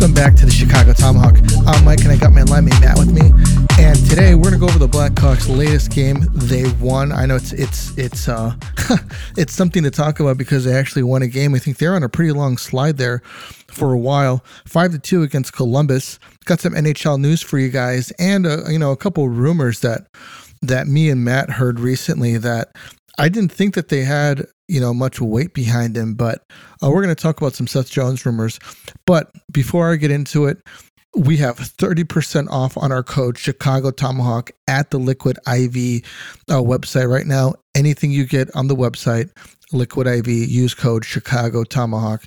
Welcome back to the Chicago Tomahawk. I'm Mike and I got my linemate Matt with me. And today we're gonna go over the Blackhawks' latest game. They won. I know it's it's it's uh it's something to talk about because they actually won a game. I think they're on a pretty long slide there for a while. Five to two against Columbus. Got some NHL news for you guys, and uh, you know a couple rumors that that me and Matt heard recently that I didn't think that they had you know much weight behind him, but uh, we're going to talk about some Seth Jones rumors. But before I get into it, we have 30% off on our code Chicago Tomahawk at the Liquid IV uh, website right now. Anything you get on the website, Liquid IV, use code Chicago Tomahawk.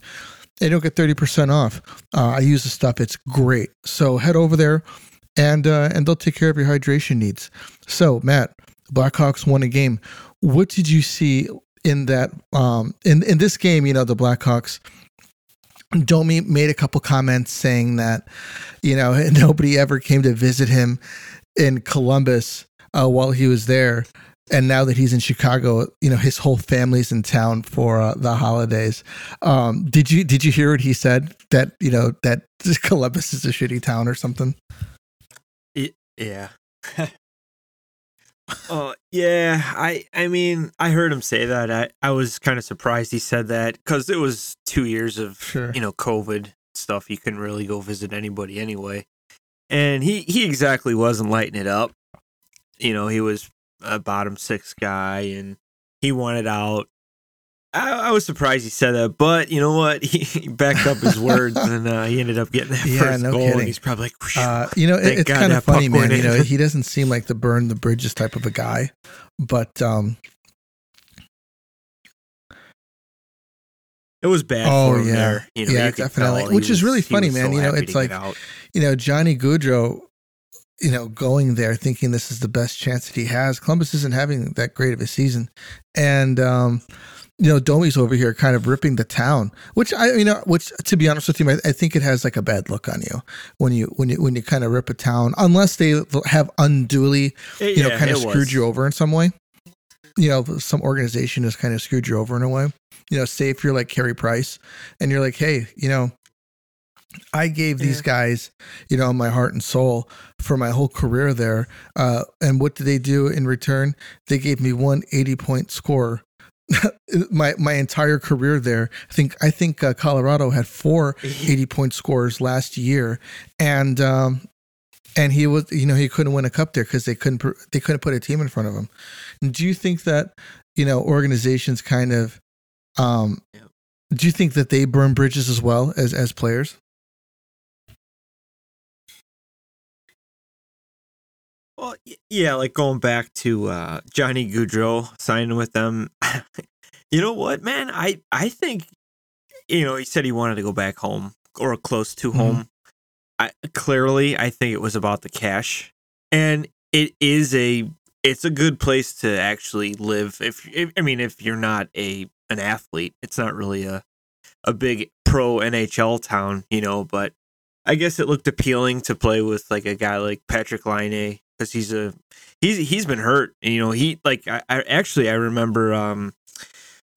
They don't get 30% off. Uh, I use the stuff, it's great. So head over there and uh, and they'll take care of your hydration needs. So, Matt, Blackhawks won a game. What did you see in that um in in this game, you know, the Blackhawks Domi made a couple comments saying that, you know, nobody ever came to visit him in Columbus uh, while he was there. And now that he's in Chicago, you know his whole family's in town for uh, the holidays. Um, did you did you hear what he said? That you know that Columbus is a shitty town or something. Yeah. Oh yeah, I I mean I heard him say that. I I was kind of surprised he said that because it was two years of Sure. you know COVID stuff. You couldn't really go visit anybody anyway, and he he exactly wasn't lighting it up. You know, he was a bottom six guy, and he wanted out. I, I was surprised he said that, but you know what? He, he backed up his words, and uh, he ended up getting that Yeah, first no goal. kidding. And he's probably like, Uh, you know, it, it's kind of funny, man. You know, he doesn't seem like the burn the bridges type of a guy, but um, It was bad Oh, for him yeah. there. You know, Yeah, definitely. Which is really funny, man. so You know, it's like- you know, Johnny Gaudreau, you know, going there thinking this is the best chance that he has. Columbus isn't having that great of a season, and um, you know, Domi's over here kind of ripping the town, which I, you know, which to be honest with you, I, I think it has like a bad look on you when you when you when you kind of rip a town, unless they have unduly It- you know, yeah, kind of screwed was. you over in some way. You know, some organization has kind of screwed you over in a way. You know, say if you're like Carey Price and you're like, hey, you know, I gave these Yeah. guys, you know, my heart and soul for my whole career there. Uh, and what did they do in return? They gave me one 80 point score. my my entire career there. I think I think uh, Colorado had four 80 point scores last year, and um, and he was you know he couldn't win a cup there because they couldn't pr- they couldn't put a team in front of him. Do you think that you know organizations kind of um, do you think that they burn bridges as well as as players? Well, yeah, like going back to uh, Johnny Gaudreau signing with them. you know what, man? I I think you know he said he wanted to go back home or close to Mhm. home. I clearly I think it was about the cash, and it is a it's a good place to actually live. If, if I mean, if you're not a an athlete, it's not really a a big pro NHL town, you know. But I guess it looked appealing to play with like a guy like Patrik Laine because he's a he's he's been hurt. You know, he like I, I actually I remember um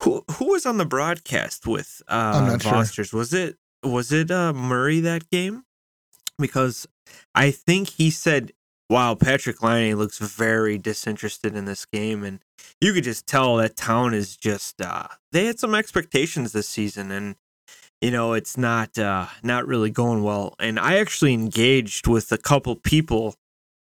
who who was on the broadcast with uh I'm sure. Was it was it uh Murray that game? Because I think he said, "Wow, Patrik Laine looks very disinterested in this game," and you could just tell that town is just uh they had some expectations this season and you know it's not uh not really going well and i actually engaged with a couple people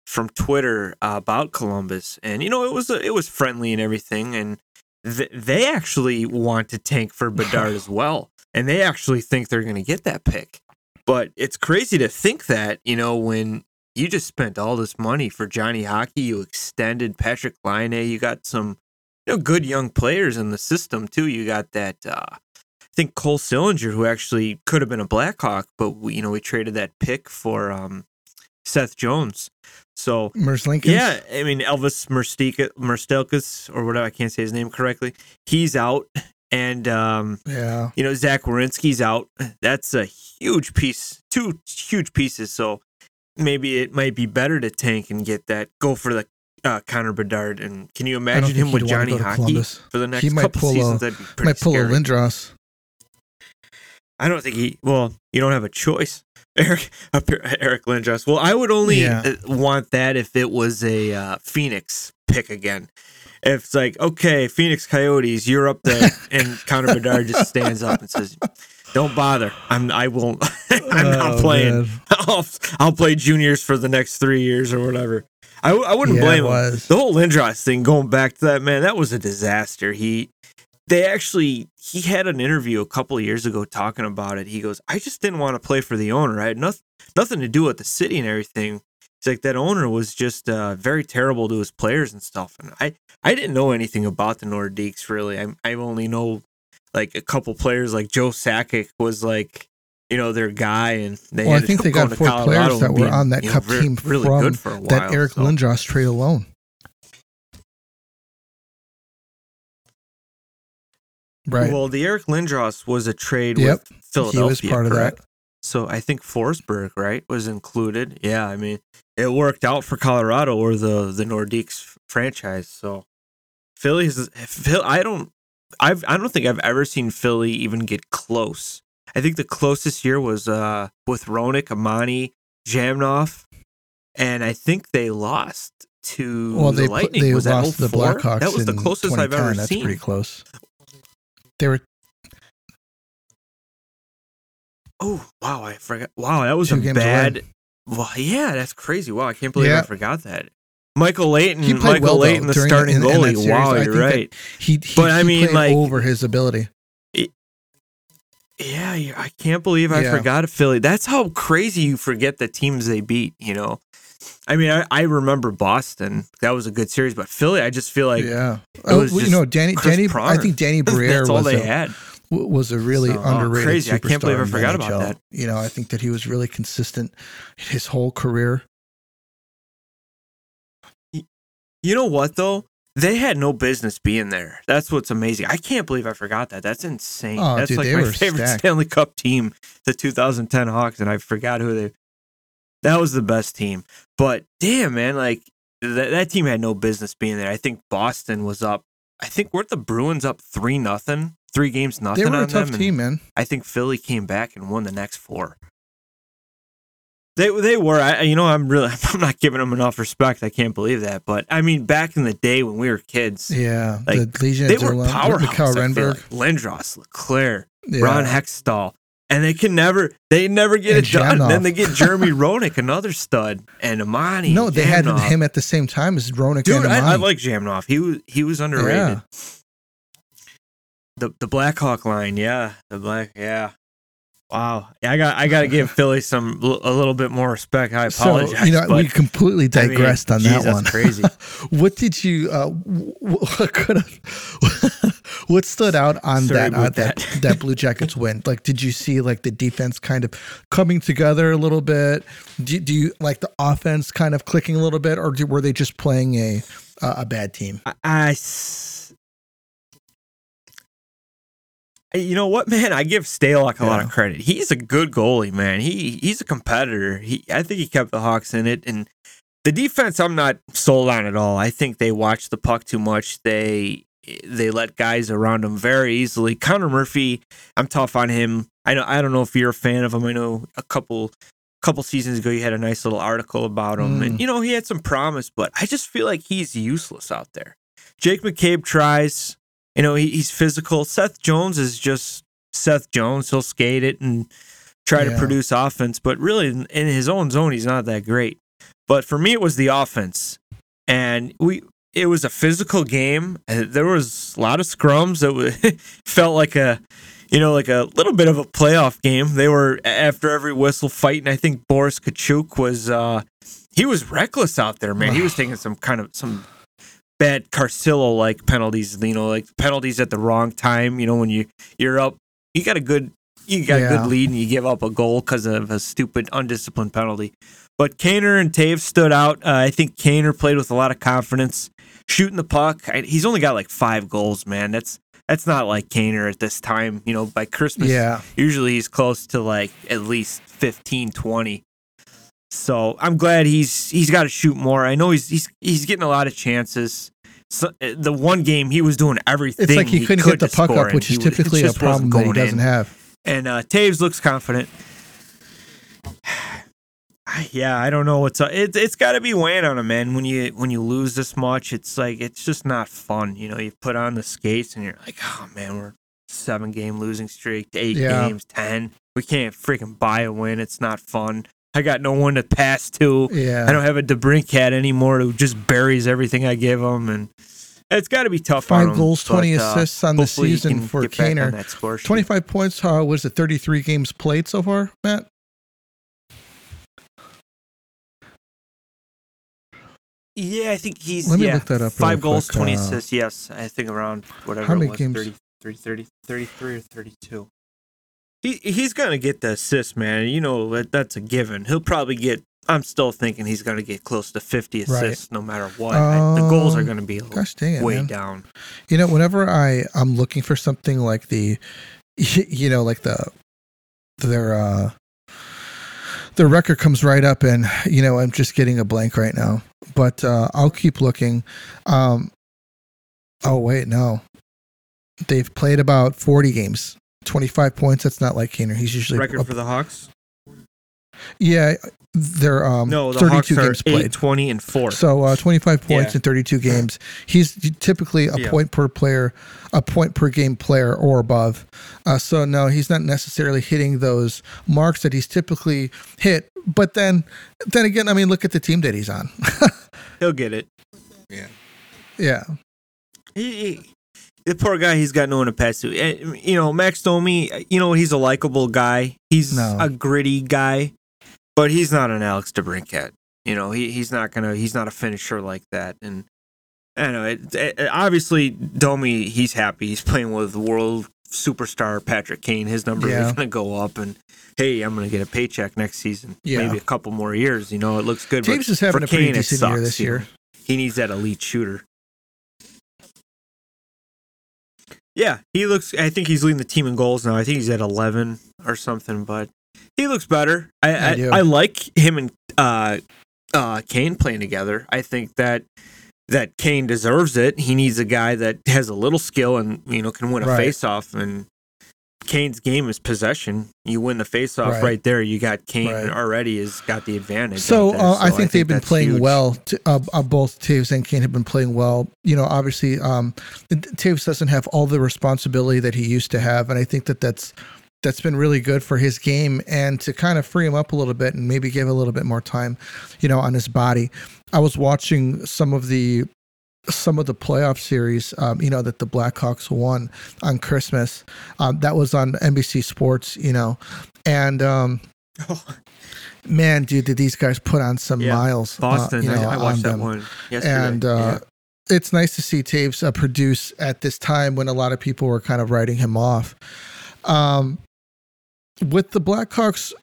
from twitter uh, about columbus and you know it was it was friendly and everything and th- they actually want to tank for bedard as well and they actually think they're going to get that pick. But it's crazy to think that you know when you just spent all this money for johnny hockey you extended patrik laine you got some you know good young players in the system too. You got that uh I think Cole Sillinger, who actually could have been a Blackhawk, but we, you know we traded that pick for um, Seth Jones. So Merslinkus? yeah, I mean Elvis Merstika, Merstelkas or whatever I can't say his name correctly. He's out, and um, Yeah. you know Zach Werenski's out. That's a huge piece, two huge pieces. So maybe it might be better to tank and get that. Go for the uh, Connor Bedard, and can you imagine him with Johnny Hockey for the next He might couple pull a- seasons? That'd be pretty Might pull scary. a Lindros. I don't think he. Well, you don't have a choice, Eric. Eric Lindros. Well, I would only Yeah. uh, want that if it was a uh, Phoenix pick again. If it's like, okay, Phoenix Coyotes, you're up there, and Connor Bedard just stands up and says, "Don't bother. I'm. I won't. I'm not Oh, playing. I'll, I'll play juniors for the next three years or whatever." I, I wouldn't Yeah, blame him. The whole Lindros thing, going back to that man, that was a disaster. He, they actually, he had an interview a couple of years ago talking about it. He goes, "I just didn't want to play for the owner. I had nothing, nothing to do with the city and everything." It's like that owner was just uh, very terrible to his players and stuff. And I, I didn't know anything about the Nordiques really. I, I only know like a couple players, like Joe Sakic was like. You know their guy, and they. Well, I think they got four Colorado players that were being, on that you know, cup team really from good for a while. that Eric so. Lindros trade alone. Right. Well, the Eric Lindros was a trade Yep, with Philadelphia. he was part of correct? that. So I think Forsberg, right, was included. Yeah, I mean, it worked out for Colorado or the the Nordiques franchise. So Philly's Phil. I don't. I've. I don't think I've ever seen Philly even get close. I think the closest year was uh with Roenick, Amonte, Zhamnov, and I think they lost to Well, they the pl- Lightning. they was that lost to the Blackhawks. That was the closest I've ever That's seen. That's pretty close. They were Oh wow, I forgot. Wow, that was Two a bad. Well, yeah, that's crazy. Wow, I can't believe Yeah. I forgot that. Michael Leighton, He played Michael well, though, the starting in- in goalie. series. wow, you're right. he. he But, I mean, like- over his ability. Yeah, I can't believe I Yeah. forgot Philly. That's how crazy you forget the teams they beat. You know, I mean, I, I remember Boston. That was a good series, but Philly, I just feel like yeah. Oh, you know, Danny. Chris Danny. I think Danny Briere that's all was they a, had. was a really So, oh, underrated crazy. I can't believe I forgot about that. You know, I think that he was really consistent his whole career. You know what though? They had no business being there. That's what's amazing. I can't believe I forgot that. That's insane. Oh, That's dude, like my favorite stacked. Stanley Cup team, the 2010 Hawks, and I forgot who they. That was the best team. But damn, man, like that, that team had no business being there. I think Boston was up. I think weren't the Bruins up three nothing, three games nothing They were a tough them. team, man. I think Philly came back and won the next four. They they were. I you know I'm really I'm not giving them enough respect. I can't believe that. But I mean, back in the day when we were kids, Yeah, Like, the Legion they were Zerland, powerhouse. Mikael I Renberg, like. Lindros, LeClair, yeah. Ron Hextall, and they can never they never get And it done. Then they get Jeremy Roenick, another stud, and Amonte. No, they had him at the same time as Roenick Dude, and I, I like Zhamnov. He was he was underrated. The the Blackhawk line, yeah, the black, yeah. Wow, yeah, I got I got to give Philly some a little bit more respect. I apologize. So you know, but, we completely I mean, digressed on geez, that that's one. crazy. what did you? Uh, what could have? What stood out on Sorry that, uh, that that. that Blue Jackets win? Like, did you see like the defense kind of coming together a little bit? Do, do you like the offense kind of clicking a little bit, or do, were they just playing a uh, a bad team? I, I s- you know what, man? I give Stalock a lot of credit. He's a good goalie, man. He he's a competitor. He I think he kept the Hawks in it, and the defense I'm not sold on at all. I think they watch the puck too much. They they let guys around him very easily. Connor Murphy, I'm tough on him. I know I don't know if you're a fan of him. I know a couple couple seasons ago you had a nice little article about him, and Mm. you know he had some promise, but I just feel like he's useless out there. Jake McCabe tries. You know, he, he's physical. Seth Jones is just Seth Jones. He'll skate it and try to produce offense, but really in, in his own zone, he's not that great. But for me, it was the offense, and we. It was a physical game. Uh, There was a lot of scrums. It was, felt like a, you know, like a little bit of a playoff game. They were after every whistle fighting. I think Boris Katchouk was, uh, he was reckless out there, man. He was taking some kind of some bad Carcillo like penalties, you know, like penalties at the wrong time. You know, when you you're up, you got a good you got a good lead and you give up a goal because of a stupid undisciplined penalty. But Kaner and Toews stood out. Uh, I think Kaner played with a lot of confidence, shooting the puck. I, he's only got like five goals, man. That's that's not like Kaner at this time. You know, by Christmas, Yeah, usually he's close to like at least 15 20 so i'm glad he's he's got to shoot more i know he's he's he's getting a lot of chances so, uh, the one game he was doing everything it's like he couldn't could get the puck up, which is he typically a problem that he doesn't have. and uh, Toews looks confident. Yeah, I don't know what's up. It, it's got to be weighing on him, man. When you when you lose this much, it's like it's just not fun. You know, you put on the skates and you're like, oh man, we're seven game losing streak, eight Yeah. games, ten. We can't freaking buy a win. It's not fun. I got no one to pass to. Yeah. I don't have a DeBrincat anymore who just buries everything I give him, and it's got to be tough. on Five him, goals, but, 20 uh, assists on the season for Kaner. that score sheet. 25 points. Uh, was it 33 games played so far, Matt? Yeah, I think he's. Let me yeah, look that up Five goals, quick, 20 uh, assists. Yes, I think around whatever how many it was, games- 30, 30, 33 or 32. He, he's going to get the assist, man. You know, that, that's a given. He'll probably get. I'm still thinking he's going to get close to 50 Right. assists no matter what. I- the goals are Um, going to be Gosh dang it, way man. down. You know, whenever I I'm looking for something like the, you know, like the their uh their record comes right up, and you know I'm just getting a blank right now. But uh I'll keep looking. Um. Oh wait, no. They've played about 40 games. 25 points. That's not like Kaner. He's usually Record up- for the Hawks? Yeah. They're um No, the 32 Hawks games 8, played. 20, and 4. So uh, 25 points Yeah. in 32 games. He's typically a Yeah. point per player, a point per game player or above. Uh, so no, he's not necessarily hitting those marks that he's typically hit. But then, then again, I mean, look at the team that he's on. He'll get it. yeah, He, he- the poor guy, he's got no one to pass to. Eh, You know, Max Domi, you know, he's a likable guy. He's No. a gritty guy, but he's not an Alex DeBrincat. You know, he, he's not gonna, he's not a finisher like that. And I know. It, it, obviously, Domi, he's happy. He's playing with world superstar Patrick Kane. His number Yeah. are gonna go up, and hey, I'm gonna get a paycheck next season. Yeah. Maybe a couple more years. You know, it looks good. James but is having for a pretty Kane, decent year sucks, this you know. year. He needs that elite shooter. Yeah, he looks. I think he's leading the team in goals now. I think he's at eleven or something, but he looks better. I I I. I, like him and uh, uh, Kane playing together. I think that that Kane deserves it. He needs a guy that has a little skill and you know can win a Right. face-off. And Kane's game is possession. You win the face-off Right. right, there. You got Kane Right. already has got the advantage. So, out there. uh, I think they've been playing huge. well. T- uh, uh, both Toews and Kane have been playing well. You know, obviously, um, Toews doesn't have all the responsibility that he used to have, and I think that that's that's been really good for his game and to kind of free him up a little bit and maybe give a little bit more time, you know, on his body. I was watching some of the some of the playoff series, um, you know, that the Blackhawks won on Christmas. Um, that was on NBC Sports, you know, and um, man, dude, did these guys put on some Yeah, miles? uh, Boston. you know, I, I on watched that them. one yesterday. And uh, it's nice to see Toews uh, produce at this time when a lot of people were kind of writing him off. Um, with the Blackhawks,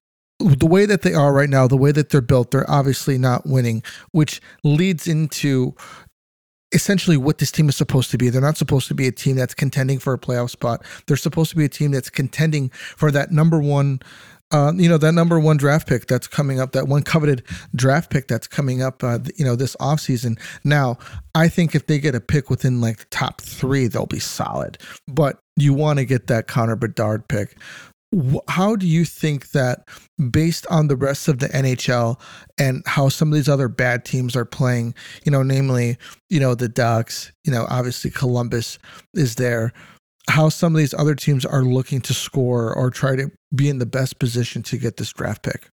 the way that they are right now, the way that they're built, they're obviously not winning, which leads into essentially what this team is supposed to be. They're not supposed to be a team that's contending for a playoff spot. They're supposed to be a team that's contending for that number one, uh, you know, that number one draft pick that's coming up, that one coveted draft pick that's coming up, uh, you know, this offseason. Now, I think if they get a pick within like the top three, they'll be solid. But you want to get that Connor Bedard pick. How do you think that, based on the rest of the NHL and how some of these other bad teams are playing, you know, namely, you know, the Ducks, you know, obviously Columbus is there, how some of these other teams are looking to score or try to be in the best position to get this draft pick?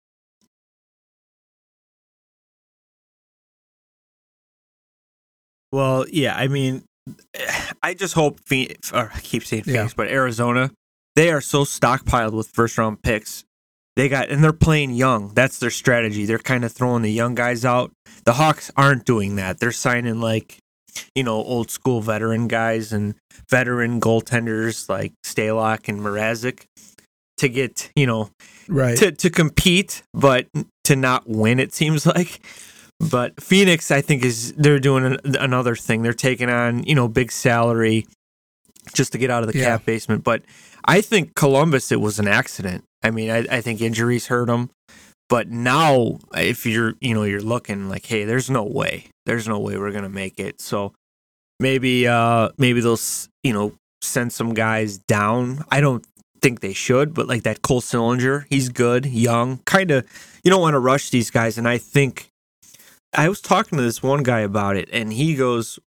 Well, yeah, I mean, I just hope Phoenix, or I keep saying Yeah. Phoenix, but Arizona, they are so stockpiled with first round picks. They got, and they're playing young. That's their strategy. They're kind of throwing the young guys out. The Hawks aren't doing that. They're signing like, you know, old school veteran guys and veteran goaltenders like Stalock and Mrazek to get, you know, Right. to to compete, but to not win. It seems like. But Phoenix, I think, is they're doing an, another thing. They're taking on you know big salary just to get out of the Yeah. cap basement. But I think Columbus, it was an accident. I mean, I, I think injuries hurt them. But now, if you're you know you're looking like, hey, there's no way, there's no way we're gonna make it. So maybe uh maybe they'll you know send some guys down. I don't think they should, but like that Cole Sillinger, he's good, young, kind of. You don't want to rush these guys, and I think I was talking to this one guy about it, and he goes,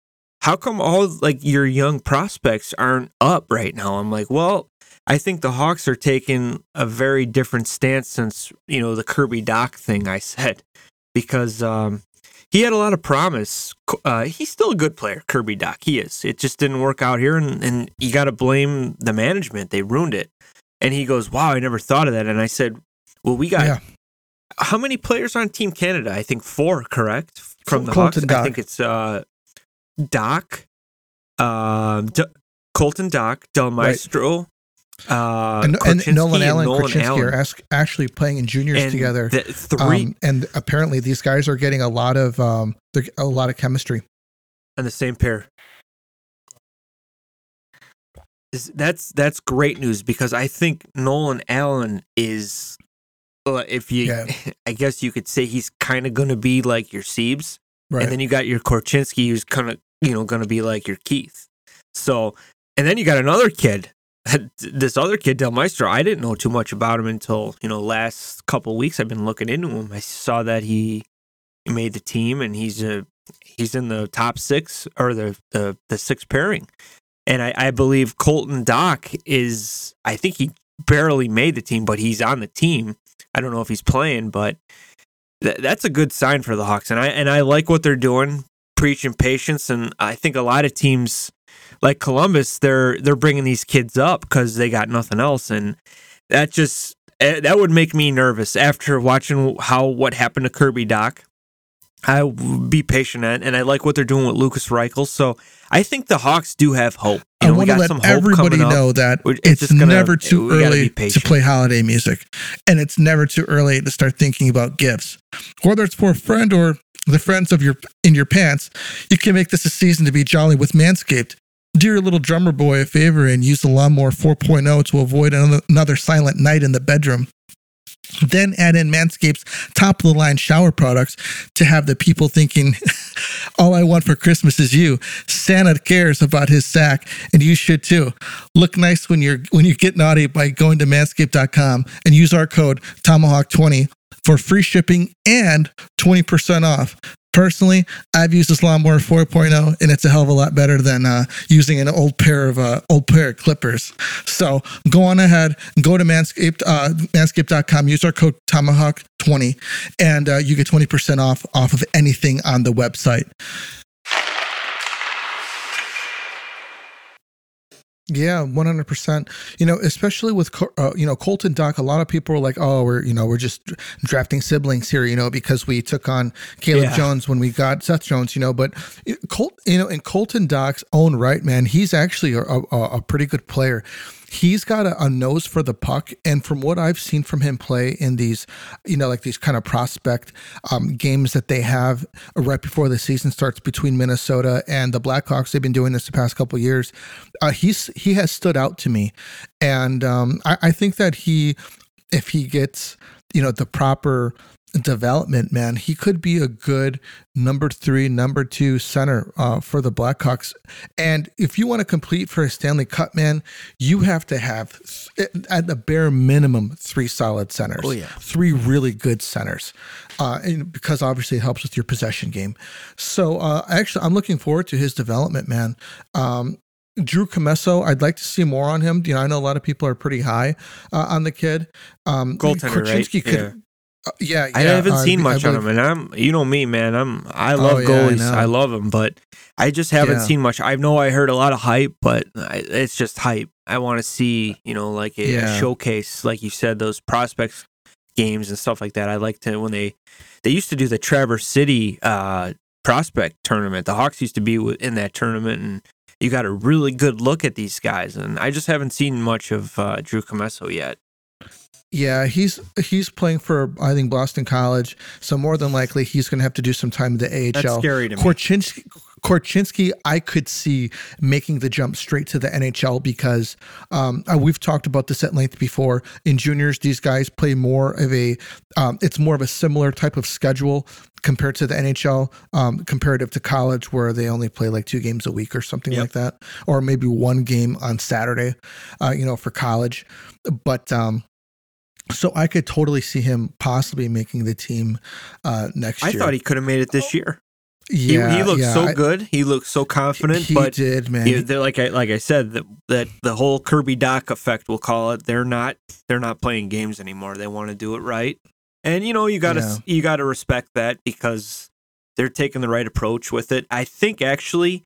"How come all like your young prospects aren't up right now?" I'm like, "Well." I think the Hawks are taking a very different stance since you know the Kirby Dach thing I said, because um, he had a lot of promise. Uh, he's still a good player, Kirby Dach. He is. It just didn't work out here, and, and you got to blame the management. They ruined it. And he goes, "Wow, I never thought of that." And I said, "Well, we got yeah. how many players on Team Canada? I think four, correct? From the Colton Hawks, Dach. I think it's uh, Dach, uh, D- Colton Dach, Del Mastro." Right. Uh, and, and Nolan Allan, Nolan Korchinski Allan. are actually playing in juniors and together. three, um, and apparently these guys are getting a lot of um, a lot of chemistry. And the same pair. That's that's great news because I think Nolan Allan is, uh, if you, yeah. I guess you could say he's kind of going to be like your Seabs, right. and then you got your Korchinski who's kind of you know going to be like your Keith. So, and then you got another kid this other kid, Del Mastro, I didn't know too much about him until you know last couple weeks. I've been looking into him. I saw that he made the team and he's a he's in the top six or the the, the six pairing. And I, I believe Colton Dach is I think he barely made the team, but he's on the team. I don't know if he's playing, but th- that's a good sign for the Hawks. And I and I like what they're doing, preaching patience. And I think a lot of teams like Columbus, they're they're bringing these kids up because they got nothing else, and that just eh, that would make me nervous after watching how what happened to Kirby Dach. I be patient and, and I like what they're doing with Lukas Reichel. So I think the Hawks do have hope. You know, I want to let everybody know that it's, it's gonna, never too early to play holiday music, and it's never too early to start thinking about gifts, whether it's for a friend or the friends of your in your pants. You can make this a season to be jolly with Manscaped. Do your little drummer boy a favor and use the Lawnmower 4.0 to avoid another silent night in the bedroom. Then add in Manscaped's top of the line shower products to have the people thinking, all I want for Christmas is you. Santa cares about his sack, and you should too. Look nice when you're when you get naughty by going to manscaped.com and use our code Tomahawk20 for free shipping and 20% off. Personally, I've used this lawnmower 4.0 and it's a hell of a lot better than uh, using an old pair of uh, old pair of clippers. So go on ahead, go to Manscaped, uh, manscaped.com, use our code Tomahawk20, and uh, you get 20% off off of anything on the website. Yeah, one hundred percent. You know, especially with uh, you know Colton Dach, a lot of people were like, "Oh, we're you know we're just drafting siblings here," you know, because we took on Caleb yeah. Jones when we got Seth Jones, you know. But Colt, you know, in Colton Dach's own right, man, he's actually a, a, a pretty good player he's got a, a, nose for the puck. And from what I've seen from him play in these, you know, like these kind of prospect um, games that they have right before the season starts between Minnesota and the Blackhawks, they've been doing this the past couple years. Uh, he's he has stood out to me, and um, I, I think that he, if he gets you know the proper development, man, he could be a good number three, number two center uh, for the Blackhawks. And if you want to compete for a Stanley Cup, man, you have to have, at the bare minimum, three solid centers. Oh, yeah. Three really good centers. Uh, because obviously it helps with your possession game. So uh, actually, I'm looking forward to his development, man. Um, Drew Commesso, I'd like to see more on him. You know, I know a lot of people are pretty high uh, on the kid. Um, Goaltender, right? Could, yeah. Uh, yeah, yeah, I haven't uh, seen much on him, and I'm you know me, man. I'm I oh, love oh, yeah, goalies, I, I, love them, but I just haven't yeah. seen much. I know I heard a lot of hype, but it's just hype. I want to see you know like a, yeah. a, showcase, like you said, those prospects games and stuff like that. I like to when they they used to do the Traverse City uh, prospect tournament. The Hawks used to be in that tournament, and you got a really good look at these guys. And I just haven't seen much of uh, Drew Commesso yet. Yeah, he's he's playing for I think Boston College, so more than likely he's going to have to do some time in the AHL. That's scary to Korchinski, Korchinski, I could see making the jump straight to the NHL because um, uh, we've talked about this at length before. In juniors, these guys play more of a, um, it's more of a similar type of schedule compared to the NHL, um, comparative to college, where they only play like two games a week or something Yep. like that, or maybe one game on Saturday, uh, you know, for college. But um, so I could totally see him possibly making the team uh, next I year. I thought he could have made it this year. yeah, he, he looked yeah, so I- good. He looked so confident. He but did, man. you- they're like I like I said that that the whole Kirby Dach effect, we'll call it. They're not they're not playing games anymore. They want to do it right, and you know you got to Yeah. you got to respect that because they're taking the right approach with it. I think actually,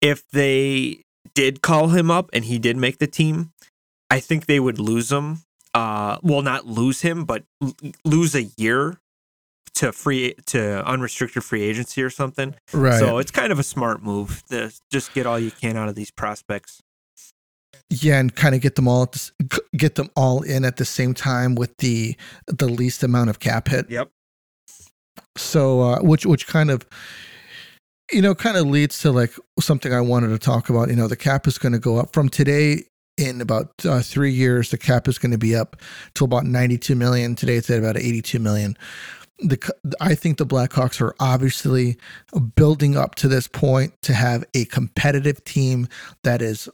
if they did call him up and he did make the team, I think they would lose him. Uh, well, not lose him, but l- lose a year to free to unrestricted free agency or something. right. So it's kind of a smart move to just get all you can out of these prospects. yeah, and kind of get them all at the, s- g- get them all in at the same time with the the least amount of cap hit. Yep. So uh, which which kind of you know kind of leads to like something I wanted to talk about. You know, the cap is going to go up from today in about uh, three years. The cap is going to be up to about ninety two million. Today it's at about eighty two million. The I think the Blackhawks are obviously building up to this point to have a competitive team that is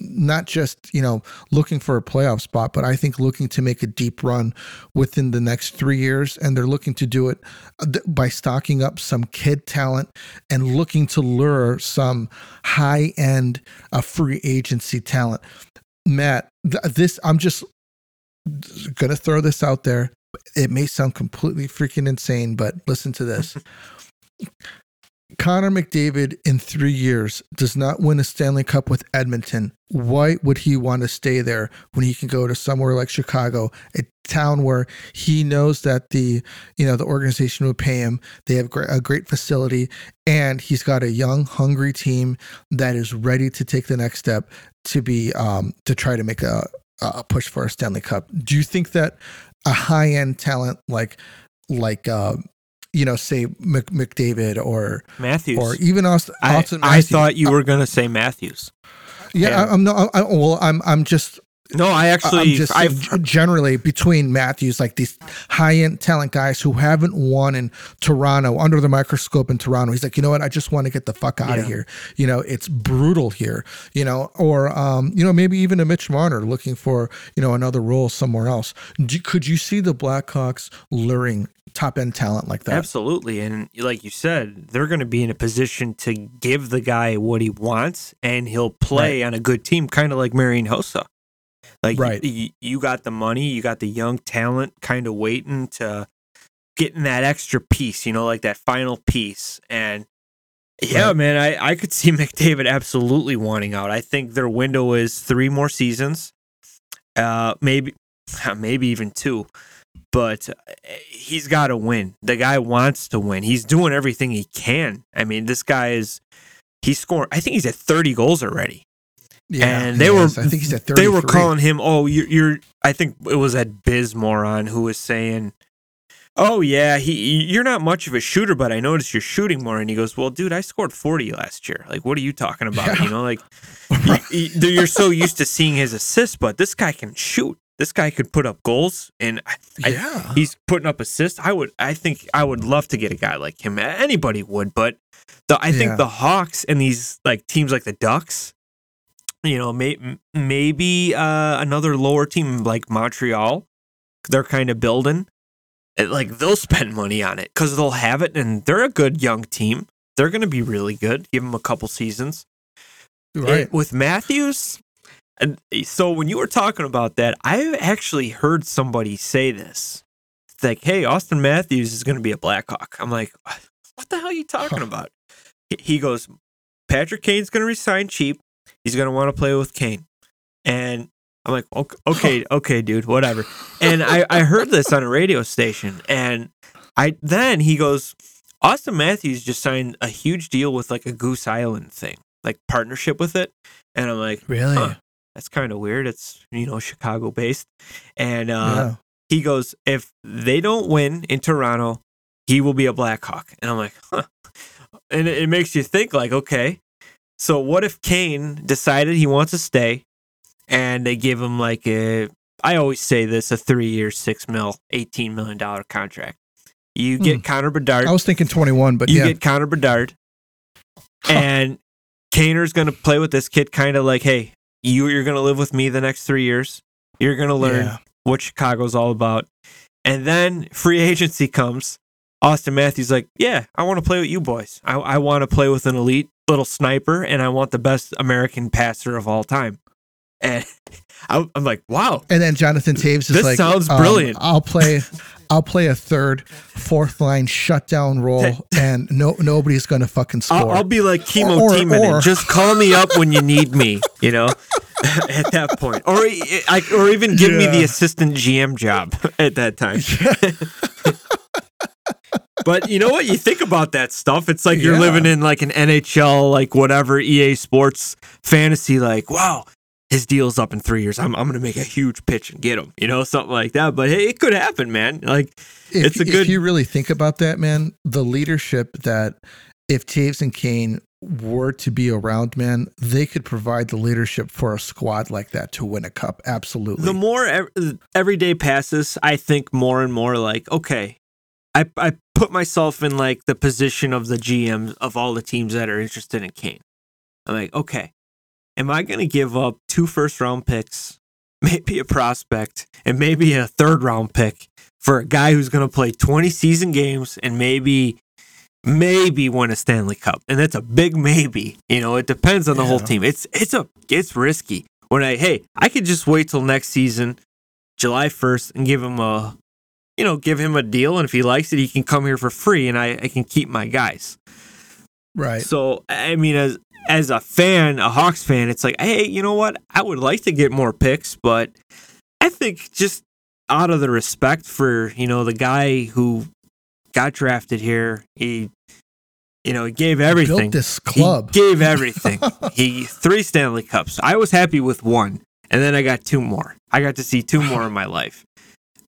not just you know looking for a playoff spot, but I think looking to make a deep run within the next three years, and they're looking to do it uh, by stocking up some kid talent and looking to lure some high end uh, free agency talent. Matt, th- this I'm just gonna throw this out there. It may sound completely freaking insane, but listen to this. Connor McDavid in three years does not win a Stanley Cup with Edmonton. Why would he want to stay there when he can go to somewhere like Chicago, a town where he knows that the you know the organization would pay him. They have a great facility, and he's got a young, hungry team that is ready to take the next step to be um, to try to make a, a push for a Stanley Cup. Do you think that a high end talent like like uh, you know say Mc, McDavid or Matthews. or even Auston, I, Auston I thought you were gonna say Matthews. yeah, yeah. I, I'm not. I, well, I'm I'm just No, I actually, I'm actually just I saying generally between Matthews, like these high end talent guys who haven't won in Toronto under the microscope in Toronto. He's like, you know what? I just want to get the fuck out of here. You know, it's brutal here. You know, or um, you know, maybe even a Mitch Marner looking for you know another role somewhere else. Do, could you see the Blackhawks luring top end talent like that? Absolutely. And like you said, they're going to be in a position to give the guy what he wants and he'll play on a good team, kind of like Marian Hossa. Like, Right. you, you got the money, you got the young talent kind of waiting to getting that extra piece, you know, like that final piece. And yeah, Right. man, I, I could see McDavid absolutely wanting out. I think their window is three more seasons, uh, maybe, maybe even two but uh, he's got to win. The guy wants to win. He's doing everything he can. I mean, this guy is he's scoring. I think he's at 30 goals already. And they were is. I think he's at they were calling him, "Oh, you're, you're I think it was at Bismoron who was saying, "Oh yeah, he you're not much of a shooter, but I noticed you're shooting more." And he goes, "Well, dude, I scored 40 last year. Like, what are you talking about? Yeah. You know, like y- y- you're so used to seeing his assists, but this guy can shoot. This guy could put up goals, and I, I- yeah. he's putting up assists. I would, I think, I would love to get a guy like him. Anybody would, but the, I think Yeah. the Hawks and these like teams like the Ducks, you know, may, maybe uh, another lower team like Montreal, they're kind of building. it- Like they'll spend money on it because they'll have it, and they're a good young team. They're going to be really good. Give them a couple seasons. right. And with Matthews, and so when you were talking about that, I've actually heard somebody say this. It's like, hey, Auston Matthews is going to be a Blackhawk. I'm like, what the hell are you talking Huh. about? He goes, Patrick Kane's going to resign cheap. He's going to want to play with Kane. And I'm like, okay, okay, okay, dude, whatever. And I, I heard this on a radio station. And I then he goes, Auston Matthews just signed a huge deal with like a Goose Island thing, like partnership with it. And I'm like, really? huh, that's kind of weird. It's, you know, Chicago based. And uh, yeah. he goes, if they don't win in Toronto, he will be a Blackhawk. And I'm like, huh. and it, it makes you think like, okay, so what if Kane decided he wants to stay, and they give him like a, I always say this, a three year, six mil, eighteen million dollar contract. You get Hmm. Connor Bedard. I was thinking 21, but you yeah. get Connor Bedard, and Kaner's going to play with this kid, kind of like, hey, you you're going to live with me the next three years. You're going to learn Yeah. what Chicago's all about, and then free agency comes. Auston Matthews like, yeah, I want to play with you boys. I, I want to play with an elite little sniper, and I want the best American passer of all time. And I, I'm like, wow, And then Jonathan Toews is This like, sounds um, brilliant. I'll play, I'll play a third, fourth line shutdown role, and no nobody's gonna fucking score. I'll, I'll be like chemo Or- or- teaming or- and just call me up when you need me, you know, at that point. Or I, or even give me the assistant GM job at that time. But you know what? You think about that stuff. It's like you're Yeah. living in like an NHL, like whatever EA Sports fantasy. Like, wow, his deal's up in three years. I'm, I'm going to make a huge pitch and get him, you know, something like that. But hey, it could happen, man. Like, if, it's a if good- you really think about that, man, the leadership that if Toews and Kane were to be around, man, they could provide the leadership for a squad like that to win a cup. Absolutely. the more ev- every day passes, I think more and more like, okay, I, I put myself in like the position of the GM of all the teams that are interested in Kane. I'm like, okay, am I going to give up two first round picks, maybe a prospect, and maybe a third round pick for a guy who's going to play 20 season games and maybe maybe win a Stanley Cup. And that's a big maybe. You know, it depends on the whole team. It's it's a it's risky. When I hey, I could just wait till next season, July 1st and give him a you know, give him a deal and if he likes it, he can come here for free and I, I can keep my guys. right. So I mean, as as a fan, a Hawks fan, it's like, hey, you know what? I would like to get more picks, but I think just out of the respect for you know the guy who got drafted here, he you know he gave everything. Built this club. He gave everything. he three Stanley Cups. I was happy with one, and then I got two more. I got to see two more in my life,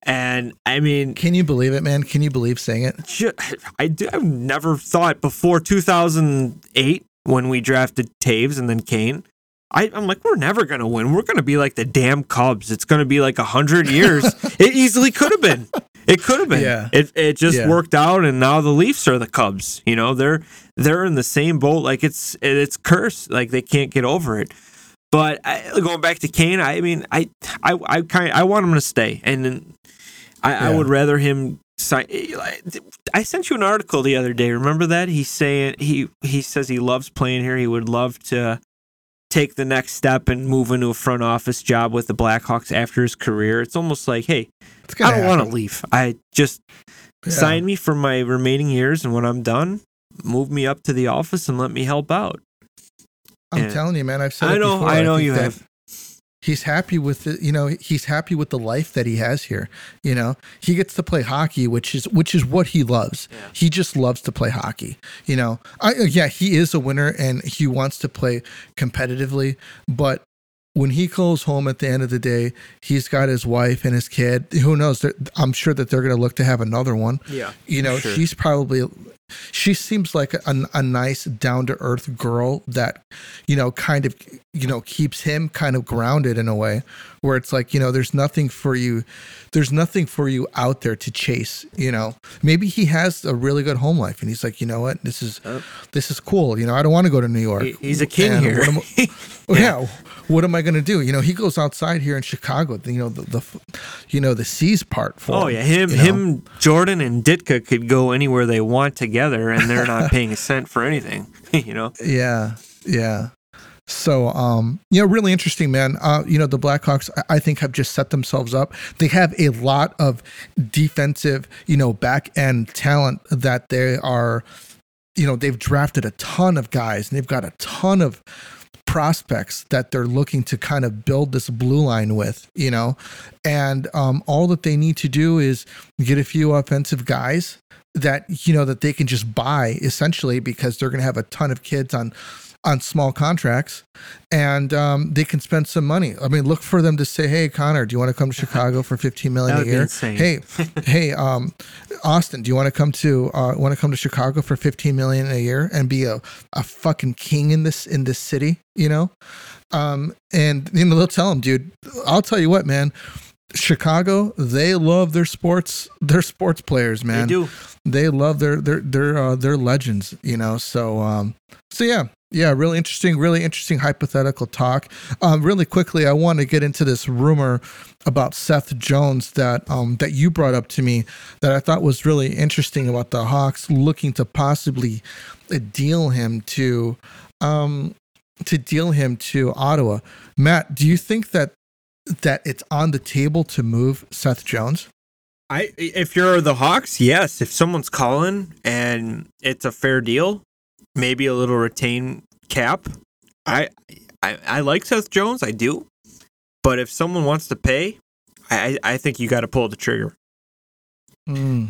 and I mean, Can you believe it, man? Can you believe saying it? I do, I've never thought before 2008 when we drafted Toews and then Kane. I, I'm like, we're never gonna win. We're gonna be like the damn Cubs. It's gonna be like a hundred years. it easily could have been. It could have been. Yeah. It it just Yeah. worked out, and now the Leafs are the Cubs. You know, they're they're in the same boat. Like it's it's cursed. Like they can't get over it. But I, going back to Kane, I mean, I I I kind I want him to stay, and then I, I would rather him sign. Eh, I sent you an article the other day. Remember that he's saying he he says he loves playing here. He would love to take the next step and move into a front office job with the Blackhawks after his career. It's almost like, hey, I don't want to leave. I just Yeah. sign me for my remaining years, and when I'm done, move me up to the office and let me help out. I'm Yeah. telling you, man. I've said I it know, before. I know think you have. He's happy with the, you know, he's happy with the life that he has here. You know, he gets to play hockey, which is which is what he loves. Yeah. He just loves to play hockey. You know, I uh, yeah, he is a winner and he wants to play competitively, but when he goes home at the end of the day, he's got his wife and his kid. Who knows? I'm sure that they're going to look to have another one. Yeah, You know, sure. she's probably she seems like a, a nice down to earth girl that you know kind of you know keeps him kind of grounded in a way where it's like you know there's nothing for you there's nothing for you out there to chase you know maybe he has a really good home life and he's like you know what this is Yep. this is cool you know i don't want to go to new york he's a king here. what am I- oh, yeah. What am I going to do? You know, he goes outside here in Chicago. You know, the, the you know the seas part for. Oh yeah, him, you know? him, Jordan, and Ditka could go anywhere they want together, and they're not paying a cent for anything. you know, Yeah, yeah. So, um, you know, really interesting, man. Uh, you know, the Blackhawks, I- I think, have just set themselves up. They have a lot of defensive, you know, back end talent that they are, you know, they've drafted a ton of guys and they've got a ton of prospects that they're looking to kind of build this blue line with, you know, and um, all that they need to do is get a few offensive guys that you know that they can just buy essentially because they're going to have a ton of kids on on small contracts, and um, they can spend some money. I mean, look for them to say, "Hey, Connor, do you want to come to Chicago for 15 million a year? Hey, hey, um, Auston, do you want to come to uh, want to come to Chicago for 15 million a year and be a, a fucking king in this in this city? You know, um, and you know they'll tell him, dude. I'll tell you what, man. Chicago, they love their sports, their sports players, man They do. they love their their their uh, their legends, you know. So um, so yeah, yeah, really interesting, really interesting hypothetical talk. Um, really quickly, I want to get into this rumor about Seth Jones that um that you brought up to me that I thought was really interesting about the Hawks looking to possibly uh, deal him to um to deal him to Ottawa. Matt, do you think that that it's on the table to move Seth Jones? I if you're the Hawks, yes. If someone's calling and it's a fair deal, maybe a little retain cap. I I, I like Seth Jones, I do. But if someone wants to pay, I I think you got to pull the trigger. Mm.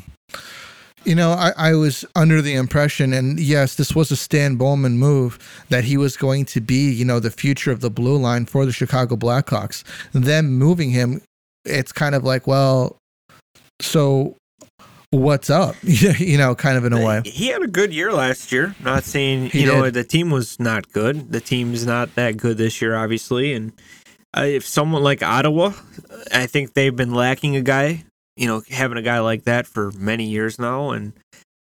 You know, I, I was under the impression, and yes, this was a Stan Bowman move, that he was going to be, you know, the future of the blue line for the Chicago Blackhawks. Them moving him, it's kind of like, well, so what's up? you know, kind of in a way. He had a good year last year. Not saying He you know did. the team was not good. The team's not that good this year, obviously. And uh, if someone like Ottawa, I think they've been lacking a guy. You know, having a guy like that for many years now, and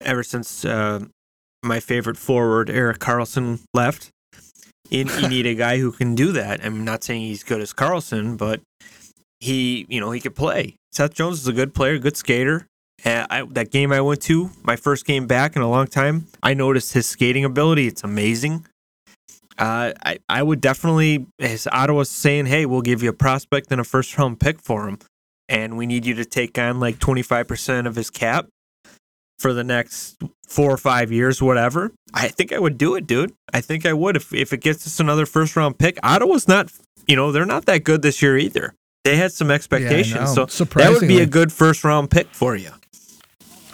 ever since uh, my favorite forward Erik Karlsson left, you, you need a guy who can do that. I'm not saying he's good as Karlsson, but he, you know, he could play. Seth Jones is a good player, good skater. Uh, I, that game I went to, my first game back in a long time, I noticed his skating ability. It's amazing. Uh, I, I would definitely, as Ottawa's saying, hey, we'll give you a prospect and a first round pick for him. And we need you to take on like 25% of his cap for the next four or five years, whatever. I think I would do it, dude. I think I would if, if it gets us another first round pick. Ottawa's not, you know, they're not that good this year either. They had some expectations. know. so that would be a good first round pick for you.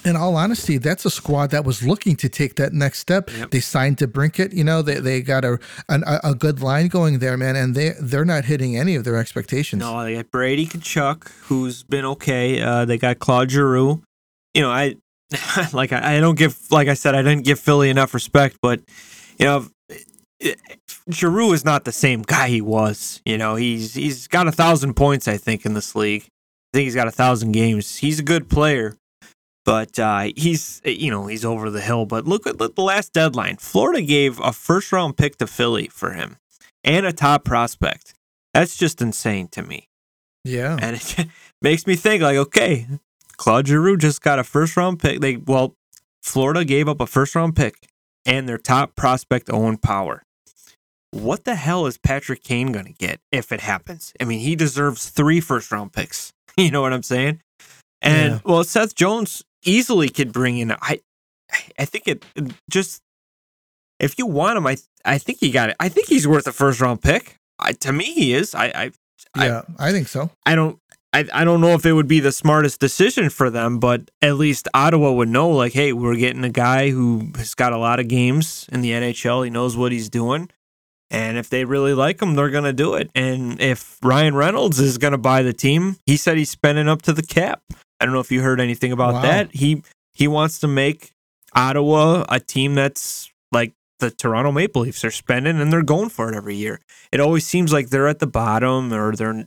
In all honesty, that's a squad that was looking to take that next step. Yep. They signed DeBrincat, you know, they, they got a, an, a a good line going there, man, and they they're not hitting any of their expectations. No, they got Brady Tkachuk, who's been okay. Uh, they got Claude Giroux. You know, I like I, I don't give like I said I didn't give Philly enough respect, but you know, Giroux is not the same guy he was. You know, he's he's got a thousand points I think in this league. I think he's got a thousand games. He's a good player, but uh, he's you know he's over the hill. But look at the last deadline. Florida gave a first round pick to Philly for him and a top prospect. That's just insane to me. Yeah. And it makes me think like, okay, Claude Giroux just got a first round pick. They well, Florida gave up a first round pick and their top prospect Owen Power. What the hell is Patrick Kane gonna get if it happens? I mean, he deserves three first round picks. You know what I'm saying? And Yeah. well, Seth Jones easily could bring in. I, I think it just if you want him, I I think he got it. I think he's worth a first round pick. I, to me, he is. I, I I- yeah, I think so. I don't I, I don't know if it would be the smartest decision for them, but at least Ottawa would know like, hey, we're getting a guy who has got a lot of games in the NHL. He knows what he's doing. And if they really like him, they're gonna do it. And if Ryan Reynolds is gonna buy the team, he said he's spending up to the cap. I don't know if you heard anything about Wow. that. He he wants to make Ottawa a team that's like the Toronto Maple Leafs. They're spending and they're going for it every year. It always seems like they're at the bottom or they're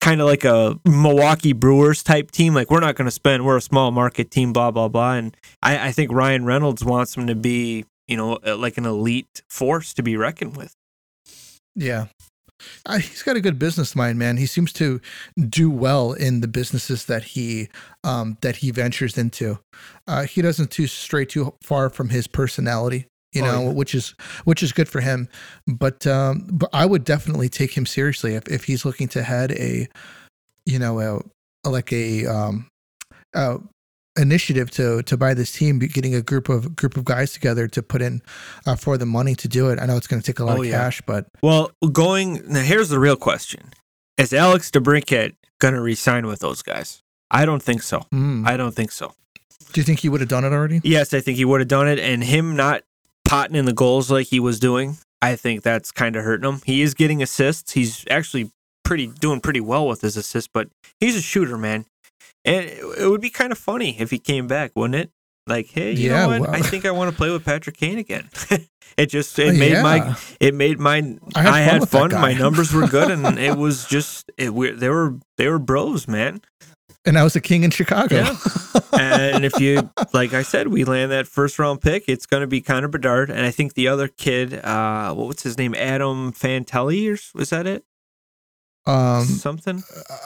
kind of like a Milwaukee Brewers type team. Like we're not going to spend. We're a small market team. Blah blah blah. And I, I think Ryan Reynolds wants them to be, you know, like an elite force to be reckoned with. Yeah. Uh, he's got a good business mind, man. He seems to do well in the businesses that he um, that he ventures into. Uh, he doesn't too stray too far from his personality, you Oh, know, yeah. which is which is good for him. But um, but I would definitely take him seriously if, if he's looking to head a, you know, a, like a um, uh, initiative to to buy this team, getting a group of group of guys together to put in uh, for the money to do it. I know it's going to take a lot Oh, of yeah. cash, but Well, going now, here's the real question: Is Alex DeBrincat going to resign with those guys? I don't think so. mm, I don't think so. do you think he would have done it already? Yes, I think he would have done it, and him not potting in the goals like he was doing I think that's kind of hurting him. He is getting assists. He's actually pretty doing pretty well with his assists, but he's a shooter, man. And it, would be kind of funny if he came back, wouldn't it? Like, hey, you Yeah, know what? I think I want to play with Patrick Kane again. it just it Oh, made yeah. my it made my I I had had, fun fun. My numbers were good, and it was just it. We, they were they were bros, man. And I was a king in Chicago. Yeah. and if you like I said, we land that first round pick, it's going to be Connor Bedard, and I think the other kid, uh, what was his name, Adam Fantilli, or was that it? Um, Something.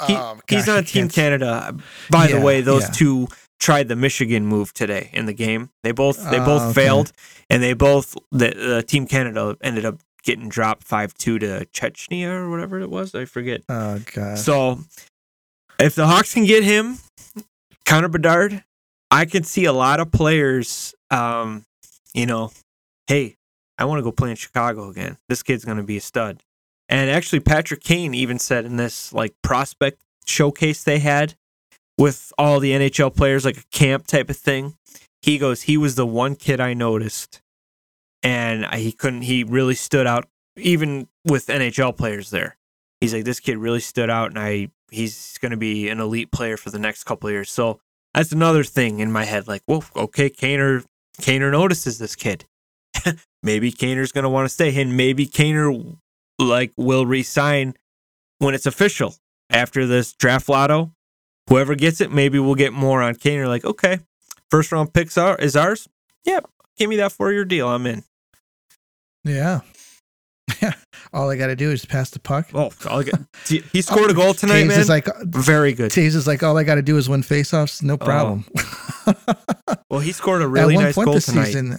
He, um, he's gosh, on Team Canada. By the way, those yeah. two tried the Michigan move today in the game. They both they Ah, both okay. failed, and they both the uh, Team Canada ended up getting dropped five two to Chechnya or whatever it was. I forget. Oh god. So if the Hawks can get him, Connor Bedard, I can see a lot of players. Um, you know, hey, I want to go play in Chicago again. This kid's going to be a stud. And actually, Patrick Kane even said in this like prospect showcase they had with all the NHL players, like a camp type of thing. He goes, he was the one kid I noticed, and he couldn't. He really stood out, even with NHL players there. He's like, this kid really stood out, and I he's going to be an elite player for the next couple years. So that's another thing in my head. Like, well, okay, Kaner, Kaner notices this kid. maybe Kaner's going to want to stay, and maybe Kaner like will resign when it's official after this draft lotto. Whoever gets it, maybe we'll get more on Kane. You're Like, okay, first round picks are is ours. Yep, give me that four year deal. I'm in. yeah. Yeah. All I got to do is pass the puck. Oh, he scored a goal tonight, Toews man. is like Very good. Toews is like all I got to do is win faceoffs. Oh. No problem. Well, he scored a really nice point goal this tonight. season,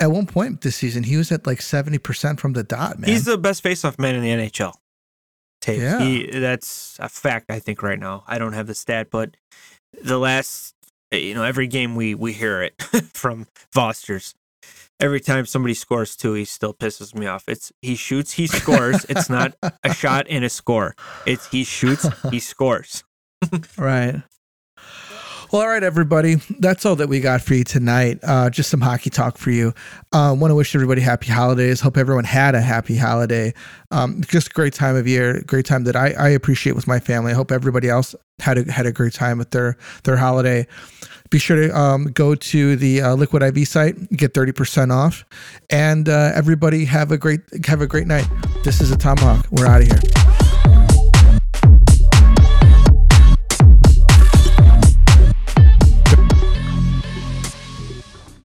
at one point this season, he was at like seventy percent from the dot. Man, He's the best faceoff man in the NHL. Toews. Yeah. He, that's a fact, I think, right now. I don't have the stat, but the last, you know, every game we, we hear it from Vosters. Every time somebody scores two, he still pisses me off. It's he shoots, he scores. it's not a shot and a score. It's he shoots, he scores. right. Well, all right, everybody. That's all that we got for you tonight. Uh, just some hockey talk for you. Uh, Want to wish everybody happy holidays. Hope everyone had a happy holiday. Um, just great time of year. Great time that I, I appreciate with my family. I hope everybody else had a had a great time with their their holiday. Be sure to um, go to the uh, Liquid IV site, get thirty percent off, and uh, everybody have a great have a great night. This is a Tomahawk. We're out of here.